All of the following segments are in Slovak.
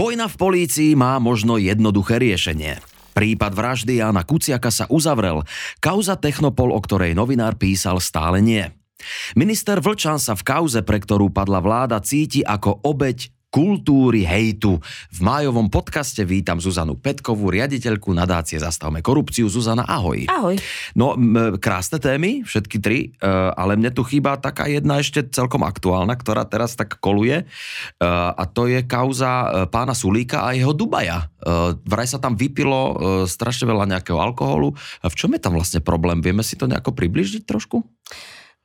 Vojna v polícii má možno jednoduché riešenie. Prípad vraždy Jana Kuciaka sa uzavrel. Kauza Technopol, o ktorej novinár písal, stále nie. Minister Vlčan sa v kauze, pre ktorú padla vláda, cíti ako obeď kultúry hejtu. V májovom podcaste vítam Zuzanu Petkovú, riaditeľku nadácie Zastavme korupciu. Zuzana, ahoj. Ahoj. No, m- krásne témy, všetky tri, e, ale mne tu chýba taká jedna ešte celkom aktuálna, ktorá teraz tak koluje e, a to je kauza e, pána Sulíka a jeho Dubaja. E, vraj sa tam vypilo e, strašne veľa nejakého alkoholu. A v čom je tam vlastne problém? Vieme si to nejako približiť trošku?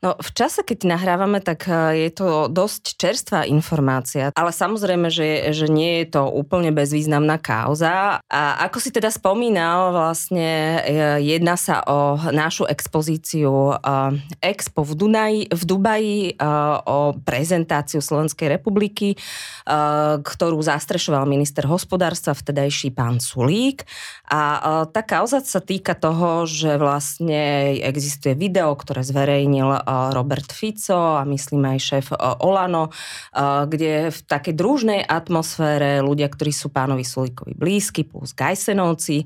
No, v čase, keď nahrávame, tak e, je to dosť čerstvá informácia, ale samozrejme, že, že nie je to úplne bezvýznamná kauza. A ako si teda spomínal, vlastne e, jedná sa o našu expozíciu e, Expo v, Dunaji, v Dubaji o prezentáciu Slovenskej republiky, ktorú zastrešoval minister hospodárstva, vtedajší pán Sulík. A tá kauza sa týka toho, že vlastne existuje video, ktoré zverejnil Robert Fico a myslím aj šéf Olano, kde v takej družnej atmosfére ľudia, ktorí sú pánovi Sulíkovi blízky, plus Gajsenovci,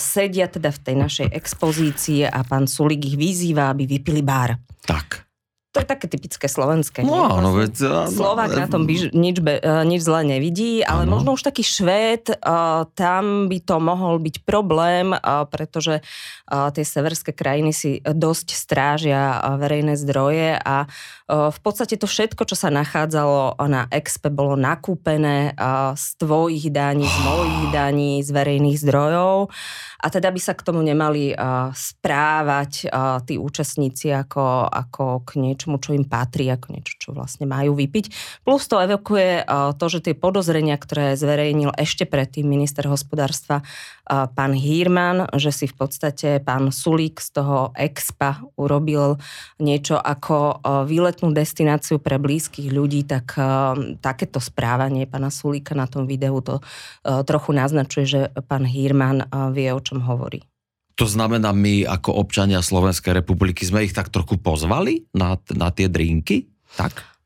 sedia teda v tej našej expozícii a pán Sulík ich vyzýva, aby vypili bar. Tak. To je také typické slovenské. No, no, veď, no, Slovák na tom by, nič, be, e, nič zle nevidí, ale ano. možno už taký švéd, uh, tam by to mohol byť problém, uh, pretože tie severské krajiny si dosť strážia verejné zdroje a v podstate to všetko, čo sa nachádzalo na Expe, bolo nakúpené z tvojich daní, z mojich daní, z verejných zdrojov a teda by sa k tomu nemali uh, správať uh, tí účastníci ako, ako k niečo niečomu, čo im patrí, ako niečo, čo vlastne majú vypiť. Plus to evokuje to, že tie podozrenia, ktoré zverejnil ešte predtým minister hospodárstva pán Hírman, že si v podstate pán Sulík z toho expa urobil niečo ako výletnú destináciu pre blízkych ľudí, tak takéto správanie pána Sulíka na tom videu to trochu naznačuje, že pán Hírman vie, o čom hovorí. To znamená, my ako občania Slovenskej republiky sme ich tak trochu pozvali na, na tie drinky? Tak?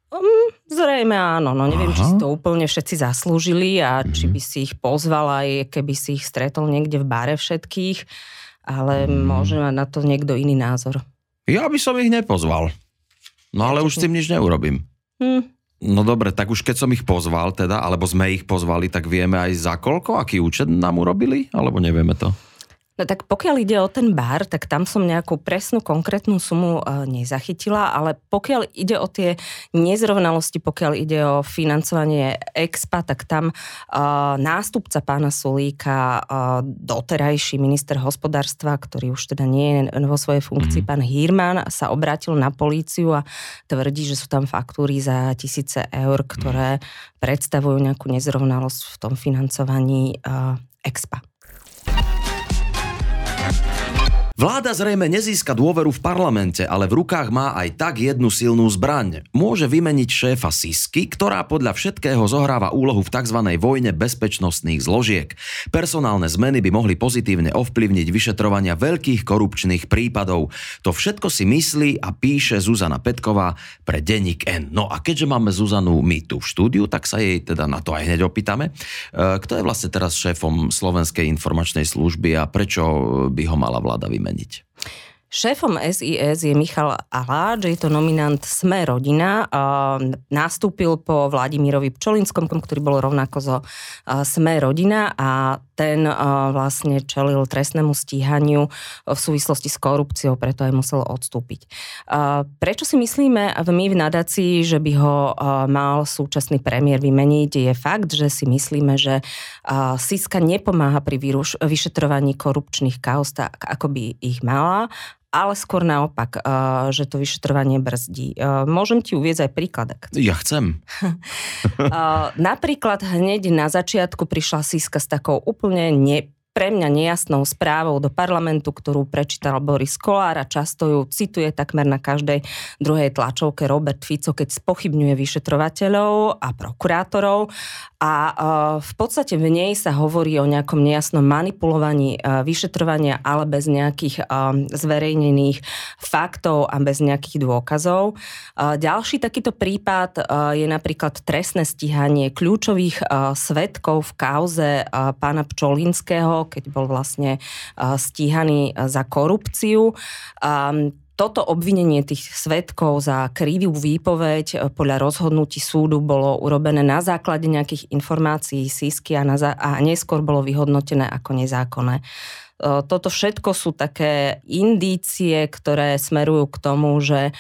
Zrejme áno, no neviem, Aha. či si to úplne všetci zaslúžili a či by si ich pozval aj keby si ich stretol niekde v bare všetkých, ale mm. môže mať na to niekto iný názor. Ja by som ich nepozval. No ale už s tým nič neurobím. Hm. No dobre, tak už keď som ich pozval teda, alebo sme ich pozvali, tak vieme aj za koľko, aký účet nám urobili, alebo nevieme to? No tak pokiaľ ide o ten bar, tak tam som nejakú presnú konkrétnu sumu e, nezachytila, ale pokiaľ ide o tie nezrovnalosti, pokiaľ ide o financovanie expa, tak tam e, nástupca pána Sulíka, e, doterajší minister hospodárstva, ktorý už teda nie je vo svojej funkcii, mm. pán Hírman, sa obrátil na políciu a tvrdí, že sú tam faktúry za tisíce eur, ktoré mm. predstavujú nejakú nezrovnalosť v tom financovaní expa. Vláda zrejme nezíska dôveru v parlamente, ale v rukách má aj tak jednu silnú zbraň. Môže vymeniť šéfa Sisky, ktorá podľa všetkého zohráva úlohu v tzv. vojne bezpečnostných zložiek. Personálne zmeny by mohli pozitívne ovplyvniť vyšetrovania veľkých korupčných prípadov. To všetko si myslí a píše Zuzana Petková pre Denník N. No a keďže máme Zuzanu my tu v štúdiu, tak sa jej teda na to aj hneď opýtame. E, kto je vlastne teraz šéfom Slovenskej informačnej služby a prečo by ho mala vláda vymeniť? Zmeniť? Šéfom SIS je Michal Aláč, je to nominant Sme rodina. Nastúpil po Vladimirovi Pčolinskom, ktorý bol rovnako zo Sme rodina a ten vlastne čelil trestnému stíhaniu v súvislosti s korupciou, preto aj musel odstúpiť. Prečo si myslíme my v nadácii, že by ho mal súčasný premiér vymeniť, je fakt, že si myslíme, že Siska nepomáha pri vyšetrovaní korupčných kauz tak, ako by ich mala ale skôr naopak, eh, že to vyšetrovanie brzdí. Eh, môžem ti uvieť aj príklad. Ja chcem. Eh, napríklad hneď na začiatku prišla Siska s takou úplne ne pre mňa nejasnou správou do parlamentu, ktorú prečítal Boris Kolár a často ju cituje takmer na každej druhej tlačovke Robert Fico, keď spochybňuje vyšetrovateľov a prokurátorov. A e, v podstate v nej sa hovorí o nejakom nejasnom manipulovaní e, vyšetrovania, ale bez nejakých e, zverejnených faktov a bez nejakých dôkazov. Ďalší takýto prípad je napríklad trestné stíhanie kľúčových svetkov v kauze pána Pčolinského, keď bol vlastne stíhaný za korupciu toto obvinenie tých svetkov za krivú výpoveď e, podľa rozhodnutí súdu bolo urobené na základe nejakých informácií sísky a, na a neskôr bolo vyhodnotené ako nezákonné. E, toto všetko sú také indície, ktoré smerujú k tomu, že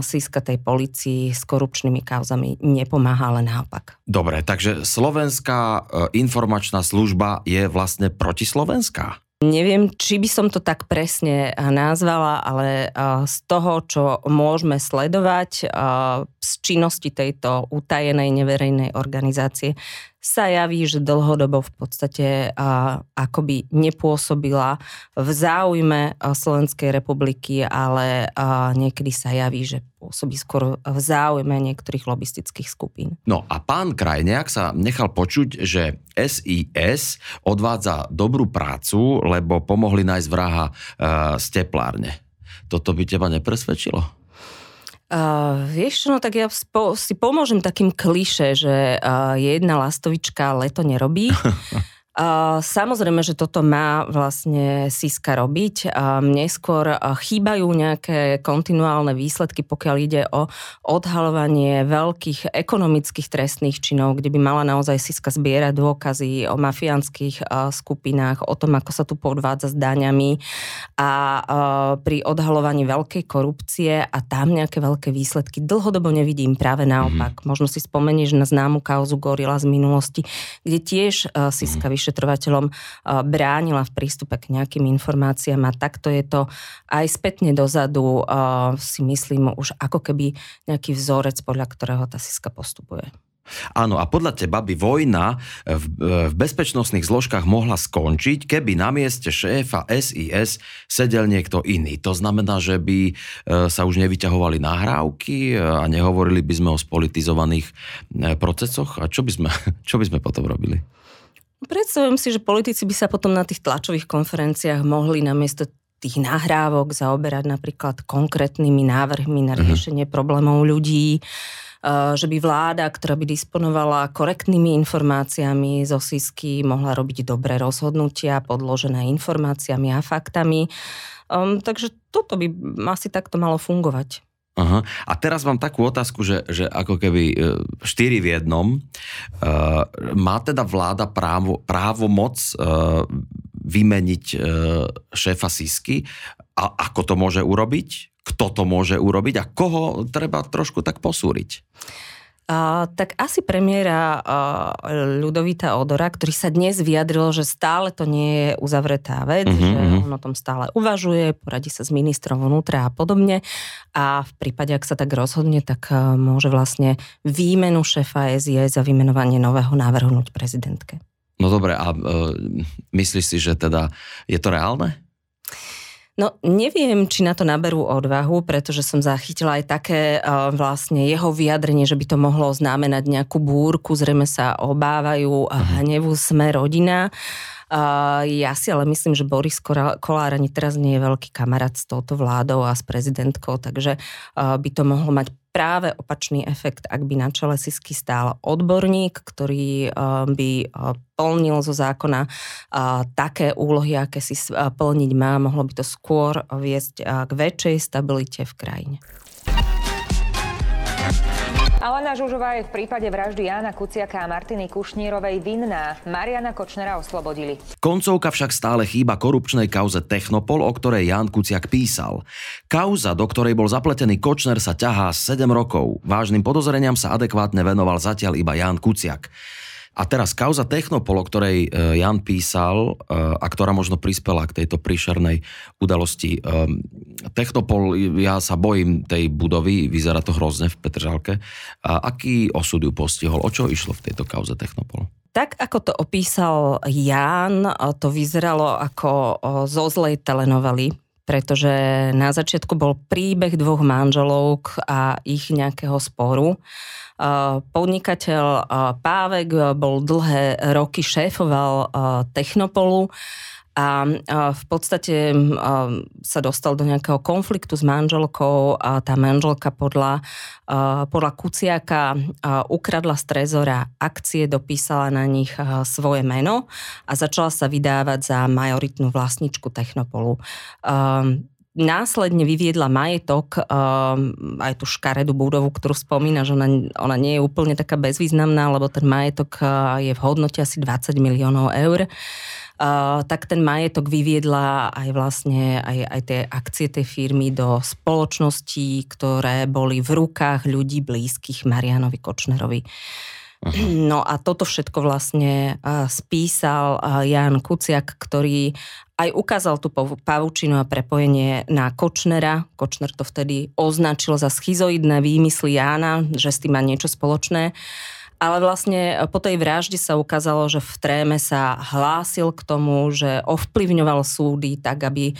Siska tej policii s korupčnými kauzami nepomáha, ale naopak. Dobre, takže slovenská e, informačná služba je vlastne protislovenská? Neviem, či by som to tak presne nazvala, ale z toho, čo môžeme sledovať z činnosti tejto utajenej neverejnej organizácie, sa javí, že dlhodobo v podstate a, akoby nepôsobila v záujme Slovenskej republiky, ale a, niekedy sa javí, že pôsobí skôr v záujme niektorých lobistických skupín. No a pán Krajniak sa nechal počuť, že SIS odvádza dobrú prácu, lebo pomohli nájsť vraha e, z teplárne. Toto by teba nepresvedčilo? Uh, vieš čo, no tak ja spo, si pomôžem takým kliše, že uh, jedna lastovička leto nerobí. Samozrejme, že toto má vlastne Siska robiť. Neskôr chýbajú nejaké kontinuálne výsledky, pokiaľ ide o odhalovanie veľkých ekonomických trestných činov, kde by mala naozaj Siska zbierať dôkazy o mafiánskych skupinách, o tom, ako sa tu podvádza s daňami a pri odhalovaní veľkej korupcie a tam nejaké veľké výsledky dlhodobo nevidím. Práve naopak. Mm-hmm. Možno si spomenieš na známu kauzu Gorila z minulosti, kde tiež Siska mm-hmm vyšetrovateľom bránila v prístupe k nejakým informáciám a takto je to aj spätne dozadu si myslím už ako keby nejaký vzorec, podľa ktorého tá Siska postupuje. Áno, a podľa teba by vojna v, v bezpečnostných zložkách mohla skončiť, keby na mieste šéfa SIS sedel niekto iný. To znamená, že by sa už nevyťahovali nahrávky a nehovorili by sme o spolitizovaných procesoch. A čo by sme, čo by sme potom robili? Predstavujem si, že politici by sa potom na tých tlačových konferenciách mohli namiesto tých nahrávok zaoberať napríklad konkrétnymi návrhmi na mhm. riešenie uh-huh. problémov ľudí, že by vláda, ktorá by disponovala korektnými informáciami zo SISky, mohla robiť dobré rozhodnutia podložené informáciami a faktami. Um, takže toto by asi takto malo fungovať. Aha. A teraz mám takú otázku, že, že ako keby e, štyri v jednom. Uh, má teda vláda právo, moc uh, vymeniť uh, šéfa Sisky? A ako to môže urobiť? Kto to môže urobiť? A koho treba trošku tak posúriť? Uh, tak asi premiéra uh, Ľudovita Odora, ktorý sa dnes vyjadril, že stále to nie je uzavretá vec, uh-huh, že mhm. on o tom stále uvažuje, poradí sa s ministrom vnútra a podobne. A v prípade, ak sa tak rozhodne, tak uh, môže vlastne výmenu šéfa SIS za vymenovanie nového navrhnúť prezidentke. No dobre, a uh, myslíš si, že teda je to reálne? No neviem, či na to naberú odvahu, pretože som zachytila aj také uh, vlastne jeho vyjadrenie, že by to mohlo znamenať nejakú búrku, zrejme sa obávajú uh, hnevu sme rodina. Uh, ja si ale myslím, že Boris Kolár ani teraz nie je veľký kamarát s touto vládou a s prezidentkou, takže uh, by to mohlo mať práve opačný efekt, ak by na čele Sisky stál odborník, ktorý eh, by eh, plnil zo zákona také úlohy, aké si plniť má, mohlo by to skôr viesť k väčšej stabilite v krajine. Alena Žužová je v prípade vraždy Jána Kuciaka a Martiny Kušnírovej vinná. Mariana Kočnera oslobodili. Koncovka však stále chýba korupčnej kauze Technopol, o ktorej Ján Kuciak písal. Kauza, do ktorej bol zapletený Kočner, sa ťahá 7 rokov. Vážnym podozreniam sa adekvátne venoval zatiaľ iba Ján Kuciak. A teraz kauza Technopol, o ktorej e, Jan písal e, a ktorá možno prispela k tejto príšernej udalosti. E, Technopol, ja sa bojím tej budovy, vyzerá to hrozne v Petržalke. A aký osud ju postihol? O čo išlo v tejto kauze Technopol? Tak, ako to opísal Jan, to vyzeralo ako zo zlej telenovely, pretože na začiatku bol príbeh dvoch manželov a ich nejakého sporu Podnikateľ Pávek bol dlhé roky šéfoval Technopolu a v podstate sa dostal do nejakého konfliktu s manželkou a tá manželka podľa, podľa Kuciaka ukradla z trezora akcie, dopísala na nich svoje meno a začala sa vydávať za majoritnú vlastničku Technopolu následne vyviedla majetok, um, aj tú škaredú budovu, ktorú spomína, že ona, ona nie je úplne taká bezvýznamná, lebo ten majetok uh, je v hodnote asi 20 miliónov eur. Uh, tak ten majetok vyviedla aj vlastne aj, aj tie akcie tej firmy do spoločností, ktoré boli v rukách ľudí blízkych Marianovi Kočnerovi. Aha. No a toto všetko vlastne uh, spísal uh, Jan Kuciak, ktorý aj ukázal tú pavučinu a prepojenie na Kočnera. Kočner to vtedy označil za schizoidné výmysly Jána, že s tým má niečo spoločné. Ale vlastne po tej vražde sa ukázalo, že v tréme sa hlásil k tomu, že ovplyvňoval súdy tak, aby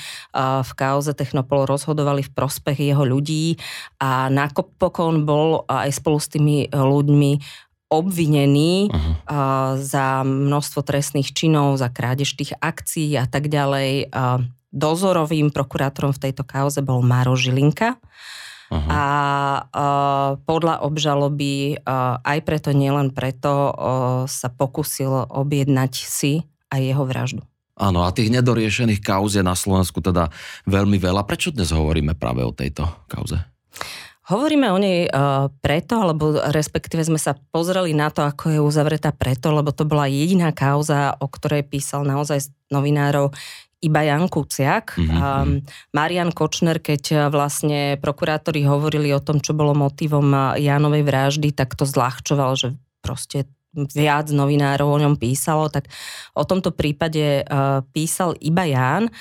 v kauze Technopol rozhodovali v prospech jeho ľudí a napokon bol aj spolu s tými ľuďmi obvinený uh, za množstvo trestných činov, za krádež tých akcií a tak ďalej. Uh, dozorovým prokurátorom v tejto kauze bol Maro Žilinka. Uh-huh. A uh, podľa obžaloby uh, aj preto, nielen preto, uh, sa pokusil objednať si aj jeho vraždu. Áno, a tých nedoriešených kauz je na Slovensku teda veľmi veľa. Prečo dnes hovoríme práve o tejto kauze? Hovoríme o nej uh, preto, alebo respektíve sme sa pozreli na to, ako je uzavretá preto, lebo to bola jediná kauza, o ktorej písal naozaj novinárov iba Jan Kuciak. Mm-hmm. Um, Marian Kočner, keď uh, vlastne prokurátori hovorili o tom, čo bolo motivom uh, Jánovej vraždy, tak to zľahčoval, že proste viac novinárov o ňom písalo, tak o tomto prípade uh, písal iba Ján.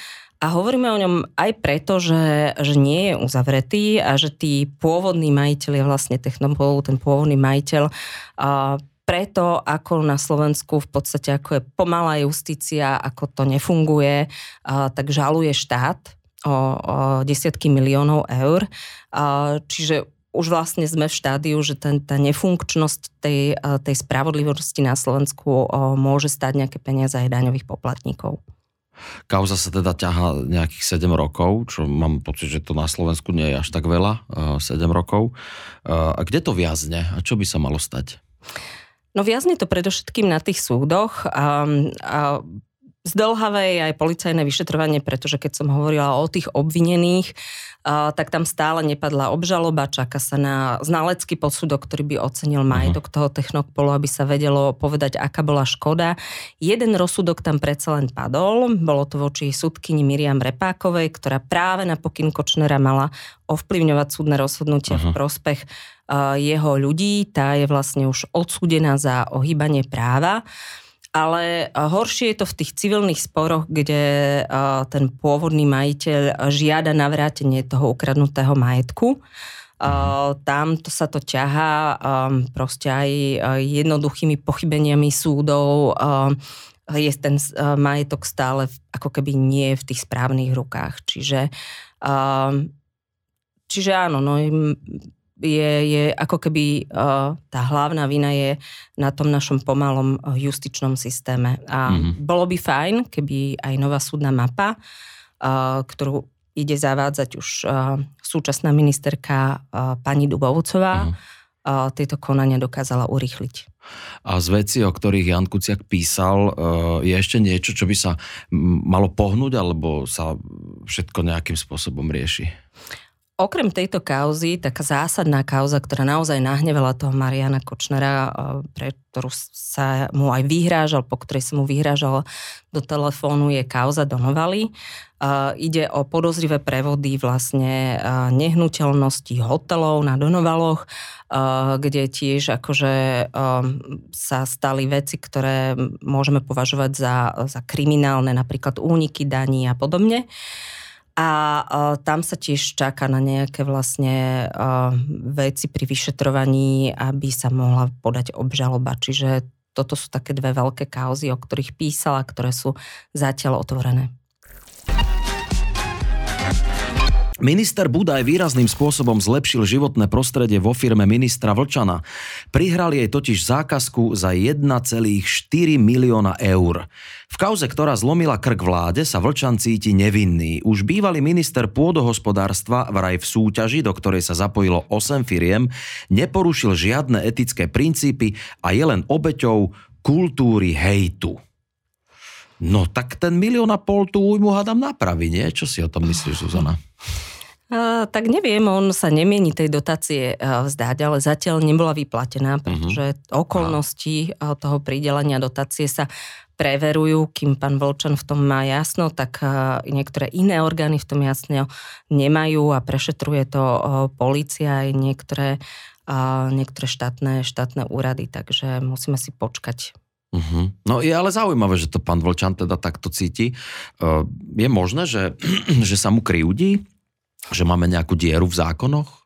A hovoríme o ňom aj preto, že, že nie je uzavretý a že tí pôvodní majiteľi, vlastne Technopolu, ten pôvodný majiteľ, a preto, ako na Slovensku v podstate ako je pomalá justícia, ako to nefunguje, a, tak žaluje štát o, o desiatky miliónov eur. A, čiže už vlastne sme v štádiu, že ten, tá nefunkčnosť tej, tej spravodlivosti na Slovensku môže stať nejaké peniaze aj daňových poplatníkov. Kauza sa teda ťaha nejakých 7 rokov, čo mám pocit, že to na Slovensku nie je až tak veľa, 7 eh, rokov. Eh, a kde to viazne a čo by sa malo stať? No viazne to predovšetkým na tých súdoch. A, a zdlhavé je aj policajné vyšetrovanie, pretože keď som hovorila o tých obvinených, tak tam stále nepadla obžaloba, čaká sa na znalecký posudok, ktorý by ocenil mhm. majetok toho technopolu, aby sa vedelo povedať, aká bola škoda. Jeden rozsudok tam predsa len padol, bolo to voči sudkyni Miriam Repákovej, ktorá práve na pokyn Kočnera mala ovplyvňovať súdne rozhodnutia uh-huh. v mhm. prospech jeho ľudí. Tá je vlastne už odsúdená za ohýbanie práva ale horšie je to v tých civilných sporoch, kde ten pôvodný majiteľ žiada navrátenie toho ukradnutého majetku. Tam to sa to ťahá proste aj jednoduchými pochybeniami súdov. Je ten majetok stále ako keby nie v tých správnych rukách. Čiže, čiže áno, no je, je ako keby uh, tá hlavná vina je na tom našom pomalom uh, justičnom systéme. A mm-hmm. bolo by fajn, keby aj nová súdna mapa, uh, ktorú ide zavádzať už uh, súčasná ministerka uh, pani Dubovcová, mm-hmm. tieto konania dokázala urýchliť. A z veci, o ktorých Jan Kuciak písal, je ešte niečo, čo by sa malo pohnúť, alebo sa všetko nejakým spôsobom rieši? Okrem tejto kauzy, taká zásadná kauza, ktorá naozaj nahnevala toho Mariana Kočnera, pre ktorú sa mu aj vyhrážal, po ktorej sa mu vyhrážal do telefónu, je kauza Donovali. Ide o podozrivé prevody vlastne nehnuteľnosti hotelov na Donovaloch, kde tiež akože sa stali veci, ktoré môžeme považovať za, za kriminálne, napríklad úniky daní a podobne. A uh, tam sa tiež čaká na nejaké vlastne uh, veci pri vyšetrovaní, aby sa mohla podať obžaloba. Čiže toto sú také dve veľké kauzy, o ktorých písala, ktoré sú zatiaľ otvorené. Minister Budaj výrazným spôsobom zlepšil životné prostredie vo firme ministra Vlčana. Prihral jej totiž zákazku za 1,4 milióna eur. V kauze, ktorá zlomila krk vláde, sa Vlčan cíti nevinný. Už bývalý minister pôdohospodárstva vraj v súťaži, do ktorej sa zapojilo 8 firiem, neporušil žiadne etické princípy a je len obeťou kultúry hejtu. No tak ten milión a pol tú újmu hádam napraví, nie? Čo si o tom myslíš, Zuzana? Uh, tak neviem, on sa nemieni tej dotácie uh, vzdať, ale zatiaľ nebola vyplatená, mhm. pretože uh-huh. okolnosti uh, toho pridelenia dotácie sa preverujú, kým pán Volčan v tom má jasno, tak niektoré iné orgány v tom jasne nemajú a prešetruje to policia aj niektoré, niektoré štátne, štátne úrady, takže musíme si počkať. Uh-huh. No je ale zaujímavé, že to pán Volčan teda takto cíti. Je možné, že, že sa mu kryjúdi? Že máme nejakú dieru v zákonoch?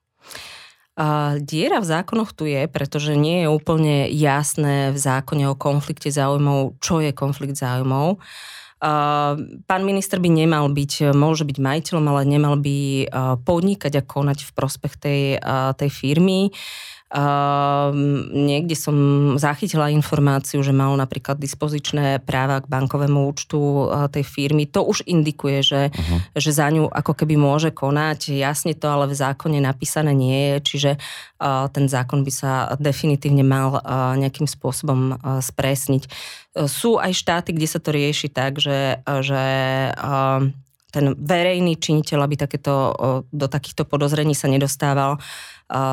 Uh, diera v zákonoch tu je, pretože nie je úplne jasné v zákone o konflikte záujmov, čo je konflikt záujmov. Uh, pán minister by nemal byť, môže byť majiteľom, ale nemal by uh, podnikať a konať v prospech tej, uh, tej firmy. Uh, niekde som zachytila informáciu, že mal napríklad dispozičné práva k bankovému účtu uh, tej firmy. To už indikuje, že, uh-huh. že za ňu ako keby môže konať. Jasne to ale v zákone napísané nie je, čiže uh, ten zákon by sa definitívne mal uh, nejakým spôsobom uh, spresniť. Uh, sú aj štáty, kde sa to rieši tak, že, že uh, ten verejný činiteľ, aby takéto, do takýchto podozrení sa nedostával,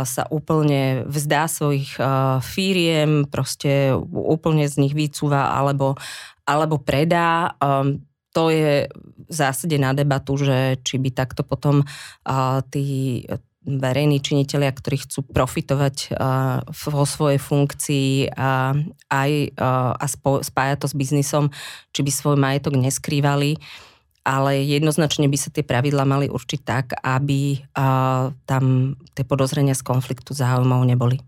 sa úplne vzdá svojich firiem, proste úplne z nich vycúva alebo, alebo predá. To je v zásade na debatu, že či by takto potom tí verejní činiteľia, ktorí chcú profitovať vo svojej funkcii a aj a spájať to s biznisom, či by svoj majetok neskrývali ale jednoznačne by sa tie pravidla mali určiť tak, aby uh, tam tie podozrenia z konfliktu záujmov neboli.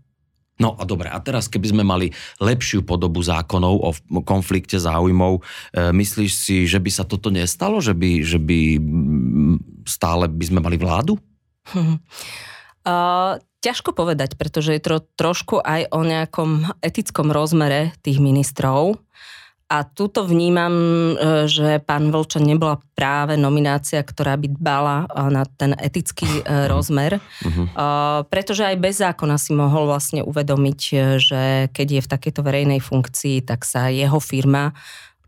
No a dobre, a teraz keby sme mali lepšiu podobu zákonov o konflikte záujmov, e, myslíš si, že by sa toto nestalo? Že by, že by stále by sme mali vládu? Uh, ťažko povedať, pretože je to trošku aj o nejakom etickom rozmere tých ministrov. A tuto vnímam, e, že pán Vlčan nebola práve nominácia, ktorá by dbala e, na ten etický e, rozmer, uh-huh. pretože aj bez zákona si mohol vlastne uvedomiť, že keď je v takejto verejnej funkcii, tak sa jeho firma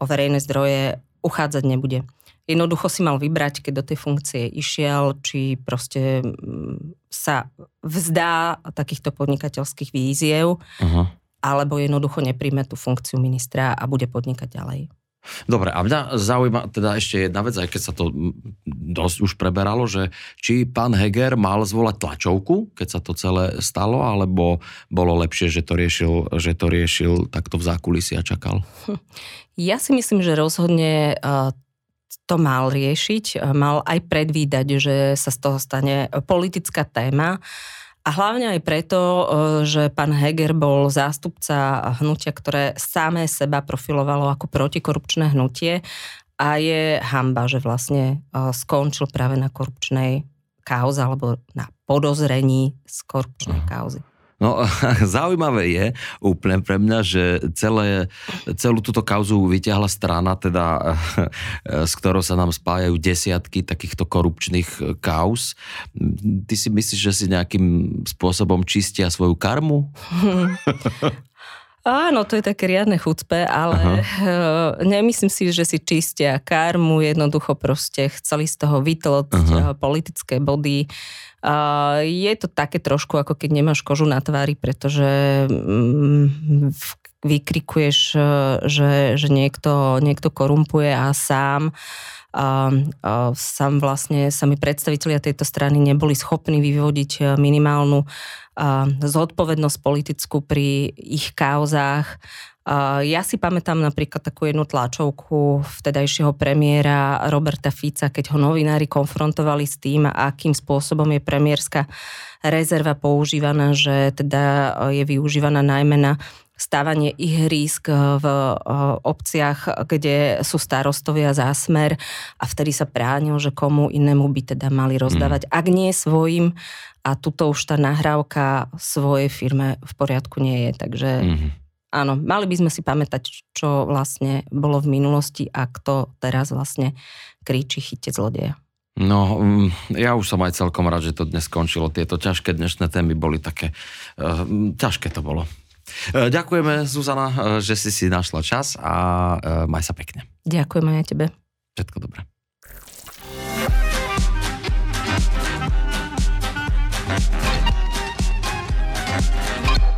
o verejné zdroje uchádzať nebude. Jednoducho si mal vybrať, keď do tej funkcie išiel, či proste sa vzdá takýchto podnikateľských víziev, uh-huh alebo jednoducho nepríjme tú funkciu ministra a bude podnikať ďalej. Dobre, a mňa zaujíma teda ešte jedna vec, aj keď sa to dosť už preberalo, že či pán Heger mal zvolať tlačovku, keď sa to celé stalo, alebo bolo lepšie, že to riešil, že to riešil takto v zákulisi a čakal? Ja si myslím, že rozhodne to mal riešiť, mal aj predvídať, že sa z toho stane politická téma a hlavne aj preto, e, že pán Heger bol zástupca hnutia, ktoré samé seba profilovalo ako protikorupčné hnutie a je hamba, že vlastne e, skončil práve na korupčnej kauze alebo na podozrení z korupčnej kauzy. No, zaujímavé je úplne pre mňa, že celé, celú túto kauzu vyťahla strana, teda, s ktorou sa nám spájajú desiatky takýchto korupčných kauz. Ty si myslíš, že si nejakým spôsobom čistia svoju karmu? Áno, to je také riadne chucpe, ale Aha. nemyslím si, že si čistia karmu, jednoducho proste chceli z toho vytlať politické body je to také trošku, ako keď nemáš kožu na tvári, pretože mm, vykrikuješ, e, že, že niekto, niekto korumpuje a sám a, a sám vlastne sami predstavitelia tejto strany neboli schopní vyvodiť e, minimálnu a, zodpovednosť politickú pri ich kauzách. Ja si pamätám napríklad takú jednu tlačovku vtedajšieho premiéra Roberta Fica, keď ho novinári konfrontovali s tým, akým spôsobom je premiérska rezerva používaná, že teda je využívaná najmä na stávanie ihrísk v obciach, kde sú starostovia zásmer a vtedy sa pránil, že komu inému by teda mali rozdávať, mm. ak nie svojim a tuto už tá nahrávka svojej firme v poriadku nie je, takže mm. Áno, mali by sme si pamätať, čo vlastne bolo v minulosti a kto teraz vlastne kríči chyte zlodeja. No, mm, ja už som aj celkom rád, že to dnes skončilo. Tieto ťažké dnešné témy boli také... Uh, ťažké to bolo. E, ďakujeme, Zuzana, e, že si si našla čas a e, maj sa pekne. Ďakujeme aj tebe. Všetko dobré.